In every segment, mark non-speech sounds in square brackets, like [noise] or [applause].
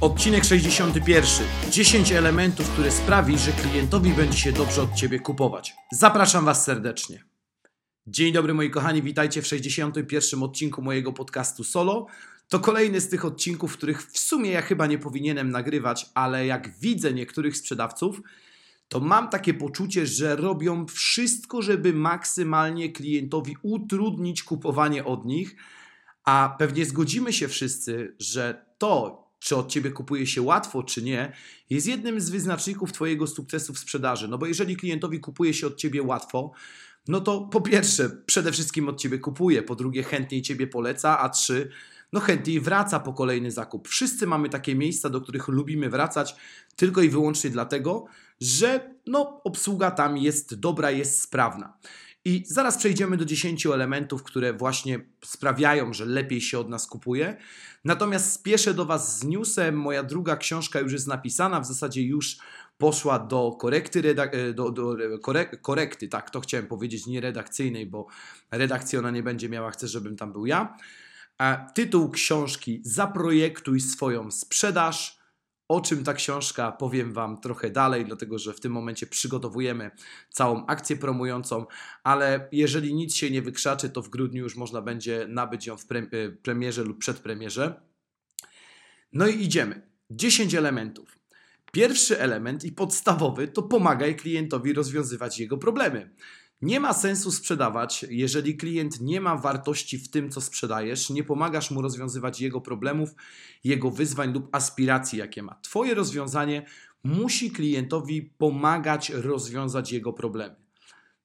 Odcinek 61. 10 elementów, które sprawi, że klientowi będzie się dobrze od Ciebie kupować. Zapraszam Was serdecznie. Dzień dobry moi kochani, witajcie w 61. odcinku mojego podcastu Solo. To kolejny z tych odcinków, których w sumie ja chyba nie powinienem nagrywać, ale jak widzę niektórych sprzedawców, to mam takie poczucie, że robią wszystko, żeby maksymalnie klientowi utrudnić kupowanie od nich, a pewnie zgodzimy się wszyscy, że to, czy od ciebie kupuje się łatwo, czy nie, jest jednym z wyznaczników twojego sukcesu w sprzedaży. No bo jeżeli klientowi kupuje się od ciebie łatwo, no to po pierwsze, przede wszystkim od ciebie kupuje, po drugie, chętniej ciebie poleca, a trzy, no chętniej wraca po kolejny zakup. Wszyscy mamy takie miejsca, do których lubimy wracać tylko i wyłącznie dlatego, że no, obsługa tam jest dobra, jest sprawna. I zaraz przejdziemy do 10 elementów, które właśnie sprawiają, że lepiej się od nas kupuje. Natomiast spieszę do Was z newsem. Moja druga książka już jest napisana, w zasadzie już poszła do korekty, e, do, do korek korekty, tak, to chciałem powiedzieć, nie redakcyjnej, bo redakcji ona nie będzie miała, chcę, żebym tam był ja. A tytuł książki Zaprojektuj swoją sprzedaż o czym ta książka powiem Wam trochę dalej, dlatego że w tym momencie przygotowujemy całą akcję promującą, ale jeżeli nic się nie wykrzaczy, to w grudniu już można będzie nabyć ją w y, premierze lub przedpremierze. No i idziemy. 10 elementów. Pierwszy element i podstawowy to pomagaj klientowi rozwiązywać jego problemy. Nie ma sensu sprzedawać, jeżeli klient nie ma wartości w tym, co sprzedajesz, nie pomagasz mu rozwiązywać jego problemów, jego wyzwań lub aspiracji, jakie ma. Twoje rozwiązanie musi klientowi pomagać rozwiązać jego problemy.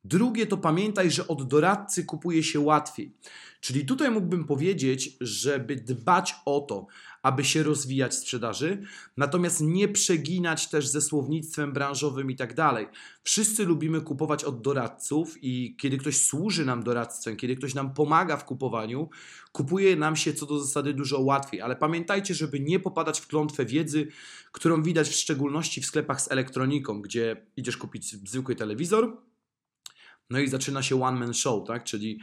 Drugie to pamiętaj, że od doradcy kupuje się łatwiej. Czyli tutaj mógłbym powiedzieć, żeby dbać o to, aby się rozwijać sprzedaży, natomiast nie przeginać też ze słownictwem branżowym i tak dalej. Wszyscy lubimy kupować od doradców i kiedy ktoś służy nam doradztwem, kiedy ktoś nam pomaga w kupowaniu, kupuje nam się co do zasady dużo łatwiej. Ale pamiętajcie, żeby nie popadać w klątwę wiedzy, którą widać w szczególności w sklepach z elektroniką, gdzie idziesz kupić zwykły telewizor, no i zaczyna się one man show, tak? Czyli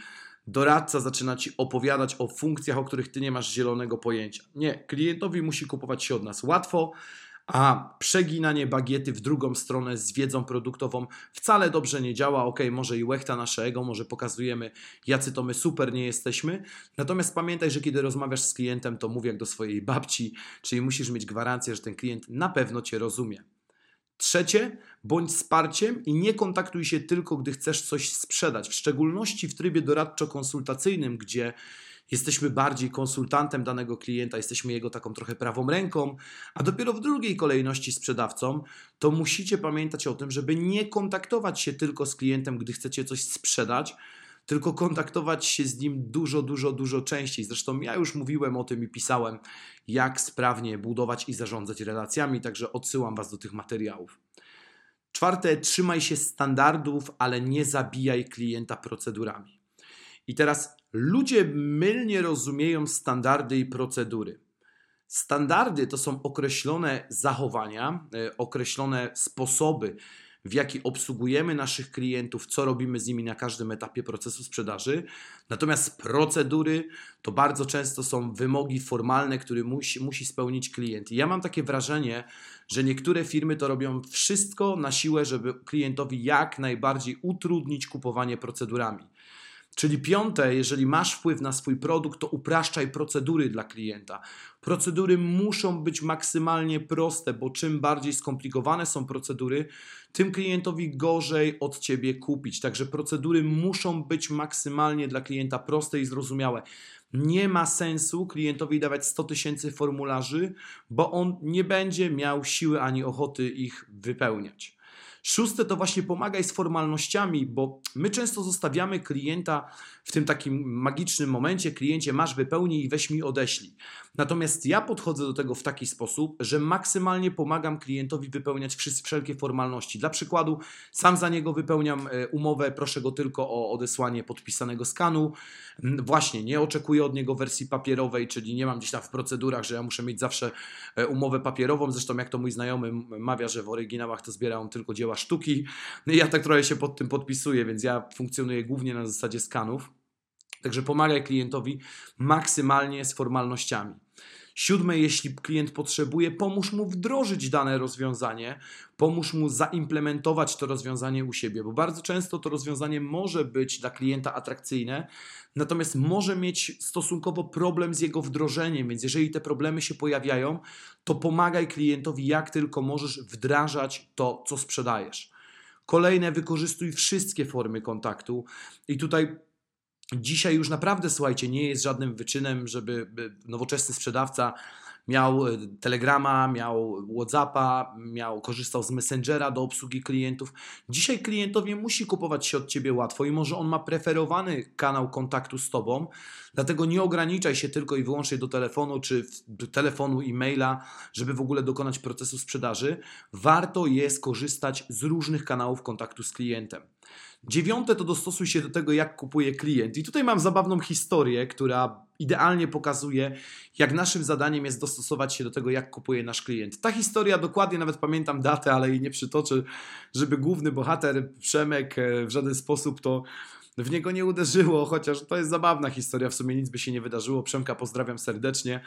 doradca zaczyna ci opowiadać o funkcjach, o których ty nie masz zielonego pojęcia. Nie, klientowi musi kupować się od nas łatwo, a przeginanie bagiety w drugą stronę z wiedzą produktową wcale dobrze nie działa. Ok, może i łechta naszego, może pokazujemy, jacy to my super nie jesteśmy. Natomiast pamiętaj, że kiedy rozmawiasz z klientem, to mów jak do swojej babci, czyli musisz mieć gwarancję, że ten klient na pewno cię rozumie. Trzecie, bądź wsparciem i nie kontaktuj się tylko, gdy chcesz coś sprzedać, w szczególności w trybie doradczo-konsultacyjnym, gdzie jesteśmy bardziej konsultantem danego klienta, jesteśmy jego taką trochę prawą ręką, a dopiero w drugiej kolejności sprzedawcą, to musicie pamiętać o tym, żeby nie kontaktować się tylko z klientem, gdy chcecie coś sprzedać, tylko kontaktować się z nim dużo, dużo, dużo częściej. Zresztą ja już mówiłem o tym i pisałem, jak sprawnie budować i zarządzać relacjami, także odsyłam Was do tych materiałów. Czwarte, trzymaj się standardów, ale nie zabijaj klienta procedurami. I teraz ludzie mylnie rozumieją standardy i procedury. Standardy to są określone zachowania, e, określone sposoby, w jaki obsługujemy naszych klientów, co robimy z nimi na każdym etapie procesu sprzedaży. Natomiast procedury to bardzo często są wymogi formalne, które musi, musi spełnić klient. I ja mam takie wrażenie, że niektóre firmy to robią wszystko na siłę, żeby klientowi jak najbardziej utrudnić kupowanie procedurami. Czyli piąte, jeżeli masz wpływ na swój produkt, to upraszczaj procedury dla klienta. Procedury muszą być maksymalnie proste, bo czym bardziej skomplikowane są procedury, tym klientowi gorzej od ciebie kupić. Także procedury muszą być maksymalnie dla klienta proste i zrozumiałe. Nie ma sensu klientowi dawać 100 tysięcy formularzy, bo on nie będzie miał siły ani ochoty ich wypełniać. Szóste to właśnie pomagaj z formalnościami, bo my często zostawiamy klienta w tym takim magicznym momencie, kliencie masz wypełnij i weź mi odeślij. Natomiast ja podchodzę do tego w taki sposób, że maksymalnie pomagam klientowi wypełniać wszelkie formalności. Dla przykładu, sam za niego wypełniam e, umowę, proszę go tylko o odesłanie podpisanego skanu. Mm, właśnie, nie oczekuję od niego wersji papierowej, czyli nie mam gdzieś tam w procedurach, że ja muszę mieć zawsze e, umowę papierową. Zresztą, jak to mój znajomy mawia, że w oryginałach to zbiera on tylko dzieła sztuki. No ja tak trochę się pod tym podpisuję, więc ja funkcjonuję głównie na zasadzie skanów. Także pomagaj klientowi maksymalnie z formalnościami. Siódme, jeśli klient potrzebuje, pomóż mu wdrożyć dane rozwiązanie, pomóż mu zaimplementować to rozwiązanie u siebie, bo bardzo często to rozwiązanie może być dla klienta atrakcyjne, natomiast może mieć stosunkowo problem z jego wdrożeniem, więc jeżeli te problemy się pojawiają, to pomagaj klientowi jak tylko możesz wdrażać to, co sprzedajesz. Kolejne, wykorzystuj wszystkie formy kontaktu i tutaj Dzisiaj już naprawdę, słuchajcie, nie jest żadnym wyczynem, żeby nowoczesny sprzedawca miał e, Telegrama, miał Whatsappa, miał, korzystał z Messengera do obsługi klientów. Dzisiaj klientowi musi kupować się od Ciebie łatwo i może on ma preferowany kanał kontaktu z Tobą, dlatego nie ograniczaj się tylko i wyłącznie do telefonu czy do telefonu, e-maila, żeby w ogóle dokonać procesu sprzedaży. Warto jest korzystać z różnych kanałów kontaktu z klientem. Dziewiąte to dostosuj się do tego, jak kupuje klient. I tutaj mam zabawną historię, która idealnie pokazuje, jak naszym zadaniem jest dostosować się do tego, jak kupuje nasz klient. Ta historia, dokładnie nawet pamiętam datę, ale jej nie przytoczę, żeby główny bohater, Przemek, e, w żaden sposób to w niego nie uderzyło, chociaż to jest zabawna historia, w sumie nic by się nie wydarzyło. Przemka pozdrawiam serdecznie.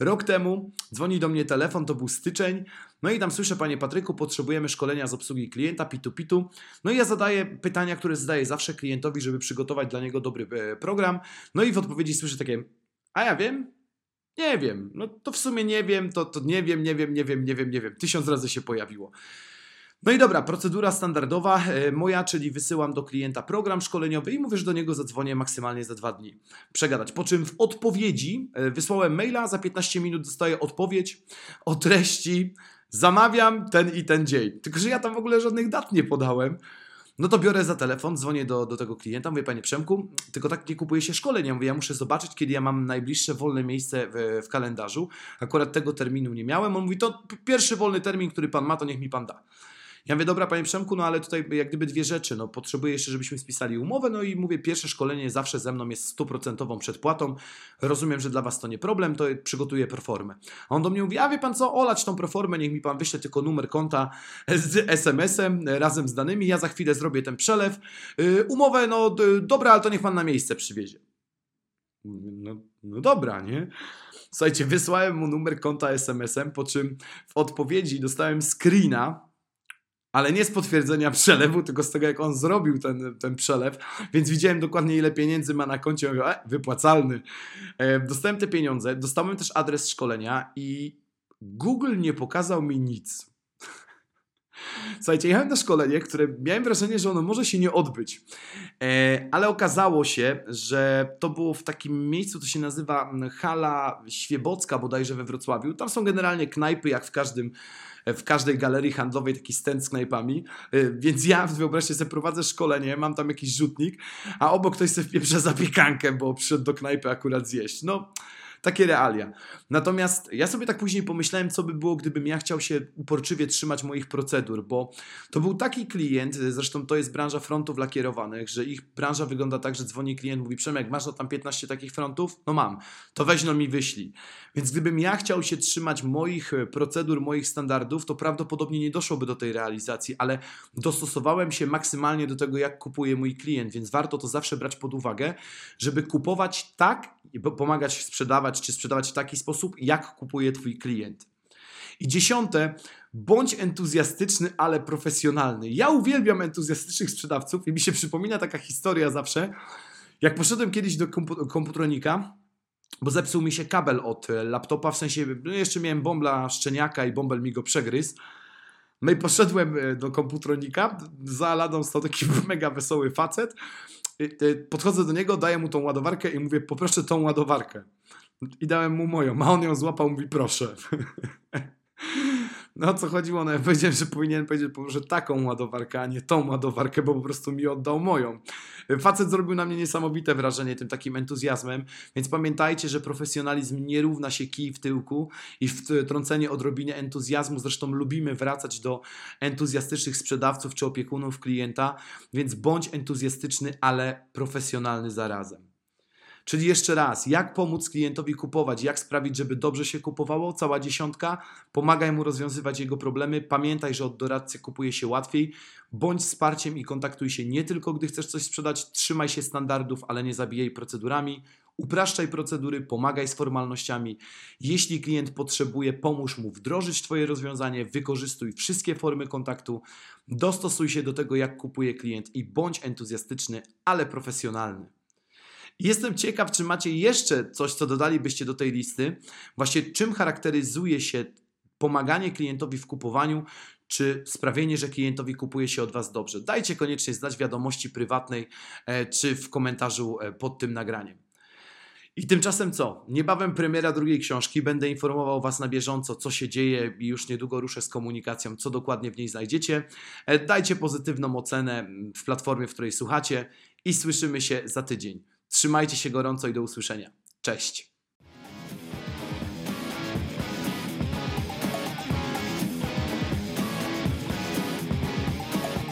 Rok temu dzwoni do mnie telefon, to był styczeń, no i tam słyszę, panie Patryku, potrzebujemy szkolenia z obsługi klienta, pitu pitu. No i ja zadaję pytania, które zadaję zawsze klientowi, żeby przygotować dla niego dobry e, program. No i w odpowiedzi słyszę takie, a ja wiem, nie wiem, no to w sumie nie wiem, to, to nie wiem, nie wiem, nie wiem, nie wiem, nie wiem. Tysiąc razy się pojawiło. No i dobra, procedura standardowa e, moja, czyli wysyłam do klienta program szkoleniowy i mówię, że do niego zadzwonię maksymalnie za dwa dni. Przegadać. Po czym w odpowiedzi e, wysłałem maila, za 15 minut dostaję odpowiedź o treści. Zamawiam ten i ten dzień. Tylko, że ja tam w ogóle żadnych dat nie podałem. No to biorę za telefon, dzwonię do, do tego klienta, mówię, panie Przemku, tylko tak nie kupuje się szkoleń. Ja mówię, ja muszę zobaczyć, kiedy ja mam najbliższe wolne miejsce w, w kalendarzu. Akurat tego terminu nie miałem. On mówi, to pierwszy wolny termin, który pan ma, to niech mi pan da. Ja mówię, dobra, panie Przemku, no ale tutaj jak gdyby dwie rzeczy. No, potrzebuję jeszcze, żebyśmy spisali umowę, no i mówię, pierwsze szkolenie zawsze ze mną jest stuprocentową przedpłatą. Rozumiem, że dla was to nie problem, to przygotuję proformę. A on do mnie mówi, a wie pan co, olać tą proformę, niech mi pan wyśle tylko numer konta z SMS-em razem z danymi, ja za chwilę zrobię ten przelew. Yy, umowę, no dobra, ale to niech pan na miejsce przywiezie. No, no dobra, nie? Słuchajcie, wysłałem mu numer konta SMS-em, po czym w odpowiedzi dostałem screena ale nie z potwierdzenia przelewu, tylko z tego, jak on zrobił ten, ten przelew, więc widziałem dokładnie, ile pieniędzy ma na koncie. Mówię, e, wypłacalny. E, dostałem te pieniądze, dostałem też adres szkolenia i Google nie pokazał mi nic. Słuchajcie, jechałem na szkolenie, które miałem wrażenie, że ono może się nie odbyć, e, ale okazało się, że to było w takim miejscu, to się nazywa Hala Świebocka bodajże we Wrocławiu. Tam są generalnie knajpy, jak w każdym w każdej galerii handlowej taki stand z knajpami, y, więc ja wyobraźcie sobie prowadzę szkolenie, mam tam jakiś rzutnik, a obok ktoś sobie wpieprza zapiekankę, bo przyszedł do knajpy akurat zjeść. No, takie realia. Natomiast ja sobie tak później pomyślałem, co by było, gdybym ja chciał się uporczywie trzymać moich procedur, bo to był taki klient, zresztą to jest branża frontów lakierowanych, że ich branża wygląda tak, że dzwoni klient, mówi Przemek, masz tam 15 takich frontów? No mam. To weź no mi wyślij. Więc gdybym ja chciał się trzymać moich procedur, moich standardów, to prawdopodobnie nie doszłoby do tej realizacji, ale dostosowałem się maksymalnie do tego, jak kupuje mój klient, więc warto to zawsze brać pod uwagę, żeby kupować tak, pomagać sprzedawać, czy sprzedawać w taki sposób, jak kupuje Twój klient. I dziesiąte, bądź entuzjastyczny, ale profesjonalny. Ja uwielbiam entuzjastycznych sprzedawców i mi się przypomina taka historia zawsze. Jak poszedłem kiedyś do komputronika, bo zepsuł mi się kabel od laptopa, w sensie no jeszcze miałem bombla szczeniaka i bąbel mi go przegryzł. No i poszedłem e, do komputronika, za ladą stał taki [laughs] mega wesoły facet. Podchodzę do niego, daję mu tą ładowarkę i mówię, poproszę tą ładowarkę. I dałem mu moją, a on ją złapał, mówi proszę. [laughs] No o co chodziło? No ja powiedziałem, że powinien powiedzieć może taką ładowarkę, a nie tą ładowarkę, bo po prostu mi oddał moją. Facet zrobił na mnie niesamowite wrażenie tym takim entuzjazmem, więc pamiętajcie, że profesjonalizm nie równa się kij w tyłku i wtrącenie odrobinie entuzjazmu. Zresztą lubimy wracać do entuzjastycznych sprzedawców czy opiekunów klienta, więc bądź entuzjastyczny, ale profesjonalny zarazem. Czyli jeszcze raz, jak pomóc klientowi kupować, jak sprawić, żeby dobrze się kupowało, cała dziesiątka, pomagaj mu rozwiązywać jego problemy, pamiętaj, że od doradcy kupuje się łatwiej, bądź wsparciem i kontaktuj się nie tylko, gdy chcesz coś sprzedać, trzymaj się standardów, ale nie zabijaj procedurami, upraszczaj procedury, pomagaj z formalnościami. Jeśli klient potrzebuje, pomóż mu wdrożyć Twoje rozwiązanie, wykorzystuj wszystkie formy kontaktu, dostosuj się do tego, jak kupuje klient i bądź entuzjastyczny, ale profesjonalny. Jestem ciekaw, czy macie jeszcze coś, co dodalibyście do tej listy. Właśnie czym charakteryzuje się pomaganie klientowi w kupowaniu, czy sprawienie, że klientowi kupuje się od Was dobrze. Dajcie koniecznie znać wiadomości prywatnej, e, czy w komentarzu e, pod tym nagraniem. I tymczasem co? Niebawem premiera drugiej książki. Będę informował Was na bieżąco, co się dzieje i już niedługo ruszę z komunikacją, co dokładnie w niej znajdziecie. E, dajcie pozytywną ocenę w platformie, w której słuchacie i słyszymy się za tydzień. Trzymajcie się gorąco i do usłyszenia. Cześć.